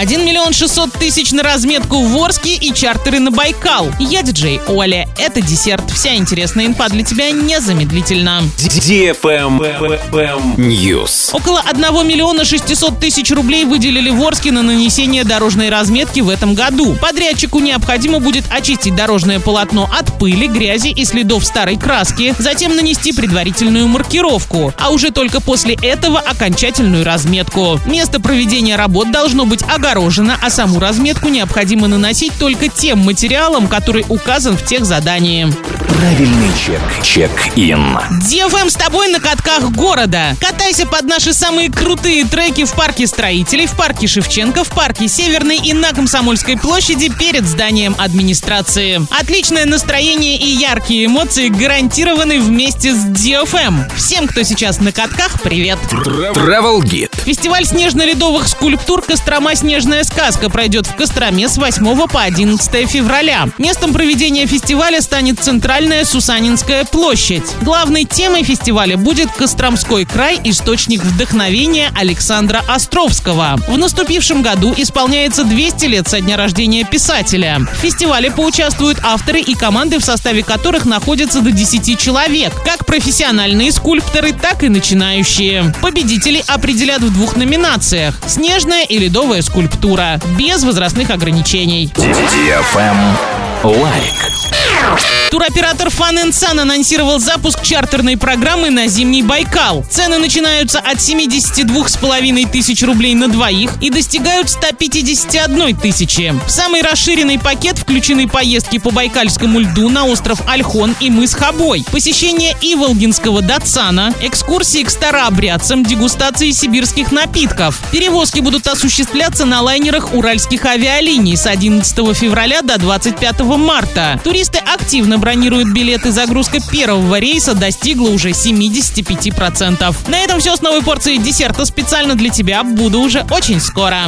1 миллион 600 тысяч на разметку в Орске и чартеры на Байкал. Я диджей Оля. Это десерт. Вся интересная инфа для тебя незамедлительно. News. Около 1 миллиона 600 тысяч рублей выделили в Орске на нанесение дорожной разметки в этом году. Подрядчику необходимо будет очистить дорожное полотно от пыли, грязи и следов старой краски, затем нанести предварительную маркировку, а уже только после этого окончательную разметку. Место проведения работ должно быть огорожено, а саму разметку необходимо наносить только тем материалом, который указан в тех задании. Правильный чек. Чек-ин. DFM с тобой на катках города. Катайся под наши самые крутые треки в парке строителей, в парке Шевченко, в парке Северной и на Комсомольской площади перед зданием администрации. Отличное настроение и яркие эмоции гарантированы вместе с DFM. Всем, кто сейчас на катках, привет! Travel Guide. Фестиваль снежно-ледовых скульптур «Кострома. Снежная сказка» пройдет в Костроме с 8 по 11 февраля. Местом проведения фестиваля станет центральная Сусанинская площадь. Главной темой фестиваля будет Костромской край – источник вдохновения Александра Островского. В наступившем году исполняется 200 лет со дня рождения писателя. В фестивале поучаствуют авторы и команды, в составе которых находится до 10 человек, как профессиональные скульпторы, так и начинающие. Победителей определят в двух номинациях – снежная и ледовая скульптура, без возрастных ограничений. Лайк. Туроператор Fun Sun анонсировал запуск чартерной программы на зимний Байкал. Цены начинаются от 72,5 тысяч рублей на двоих и достигают 151 тысячи. В самый расширенный пакет включены поездки по Байкальскому льду на остров Альхон и мыс Хабой, посещение Иволгинского Датсана, экскурсии к старообрядцам, дегустации сибирских напитков. Перевозки будут осуществляться на лайнерах уральских авиалиний с 11 февраля до 25 марта. Туристы активно бронируют билеты. Загрузка первого рейса достигла уже 75%. На этом все с новой порцией десерта специально для тебя. Буду уже очень скоро.